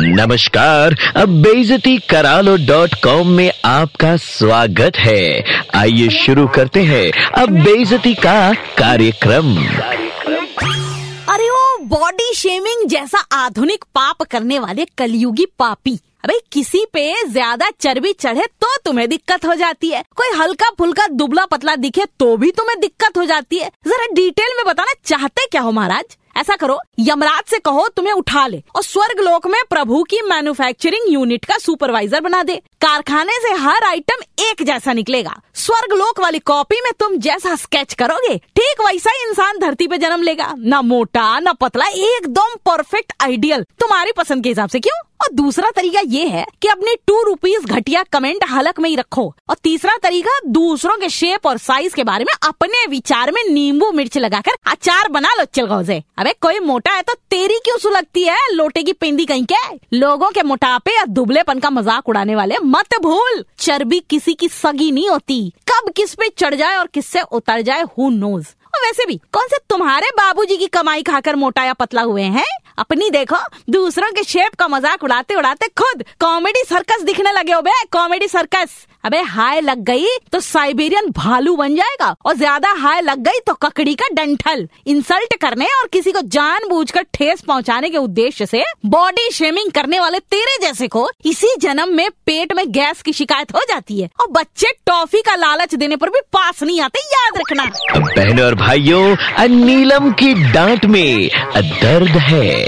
नमस्कार, अब बेजती करालो डॉट कॉम में आपका स्वागत है। आइए शुरू करते हैं अब बेजती का कार्यक्रम। अरे वो बॉडी शेमिंग जैसा आधुनिक पाप करने वाले कलयुगी पापी। अबे, किसी पे ज़्यादा चर्बी चढ़े तो तुम्हें दिक्कत हो जाती है। कोई हल्का फुल्का दुबला पतला दिखे तो भी तुम्हें दिक्कत हो जाती है। जरा डिटेल में बताना चाहते क्या हो महाराज? ऐसा करो, यमराज से कहो, तुम्हें उठा ले और स्वर्ग लोक में प्रभु की मैन्युफैक्चरिंग यूनिट का सुपरवाइजर बना दे। कारखाने से हर आइटम एक जैसा निकलेगा। स्वर्ग लोक वाली कॉपी में तुम जैसा स्केच करोगे, ठीक वैसा ही इंसान धरती पे जन्म लेगा। न मोटा, न पतला, एकदम परफेक्ट आइडियल तुम्हारी पसंद के हिसाब से क्यों? और दूसरा तरीका ये है कि अपने टू रुपीज़ घटिया कमेंट हलक में ही रखो। और तीसरा तरीका, दूसरों के शेप और साइज़ के बारे में अपने विचार में नींबू मिर्च लगाकर अचार बना लो चिलगांव से। अबे, कोई मोटा है तो तेरी क्यों सुलगती है? लोटे की पिंदी कहीं के लोगों के मोटापे या दुबलेपन का मज़ाक उड़ाने वाले मत भूल। चर्बी किसी की सगी नहीं होती। कब किस पे चढ़ जाए और किससे उतर जाए हु नोज़ और वैसे भी, कौन से तुम्हारे बाबूजी की कमाई खाकर मोटा या पतला हुए हैं? अपनी देखो, दूसरों के शेप का मज़ाक उड़ाते उड़ाते खुद कॉमेडी सर्कस दिखने लगे हो बे कॉमेडी सर्कस अबे हाय लग गई तो साइबेरियन भालू बन जाएगा और ज़्यादा हाय लग गई तो ककड़ी का डंठल। इंसल्ट करने और किसी को जानबूझकर ठेस पहुँचाने के उद्देश्य से बॉडी शेमिंग करने वाले तेरे जैसे को इसी जन्म में पेट में गैस की शिकायत हो जाती है और बच्चे टॉफी का लालच देने पर भी पास नहीं आते, याद रखना। बहनों और भाइयों नीलम की डांट में दर्द है।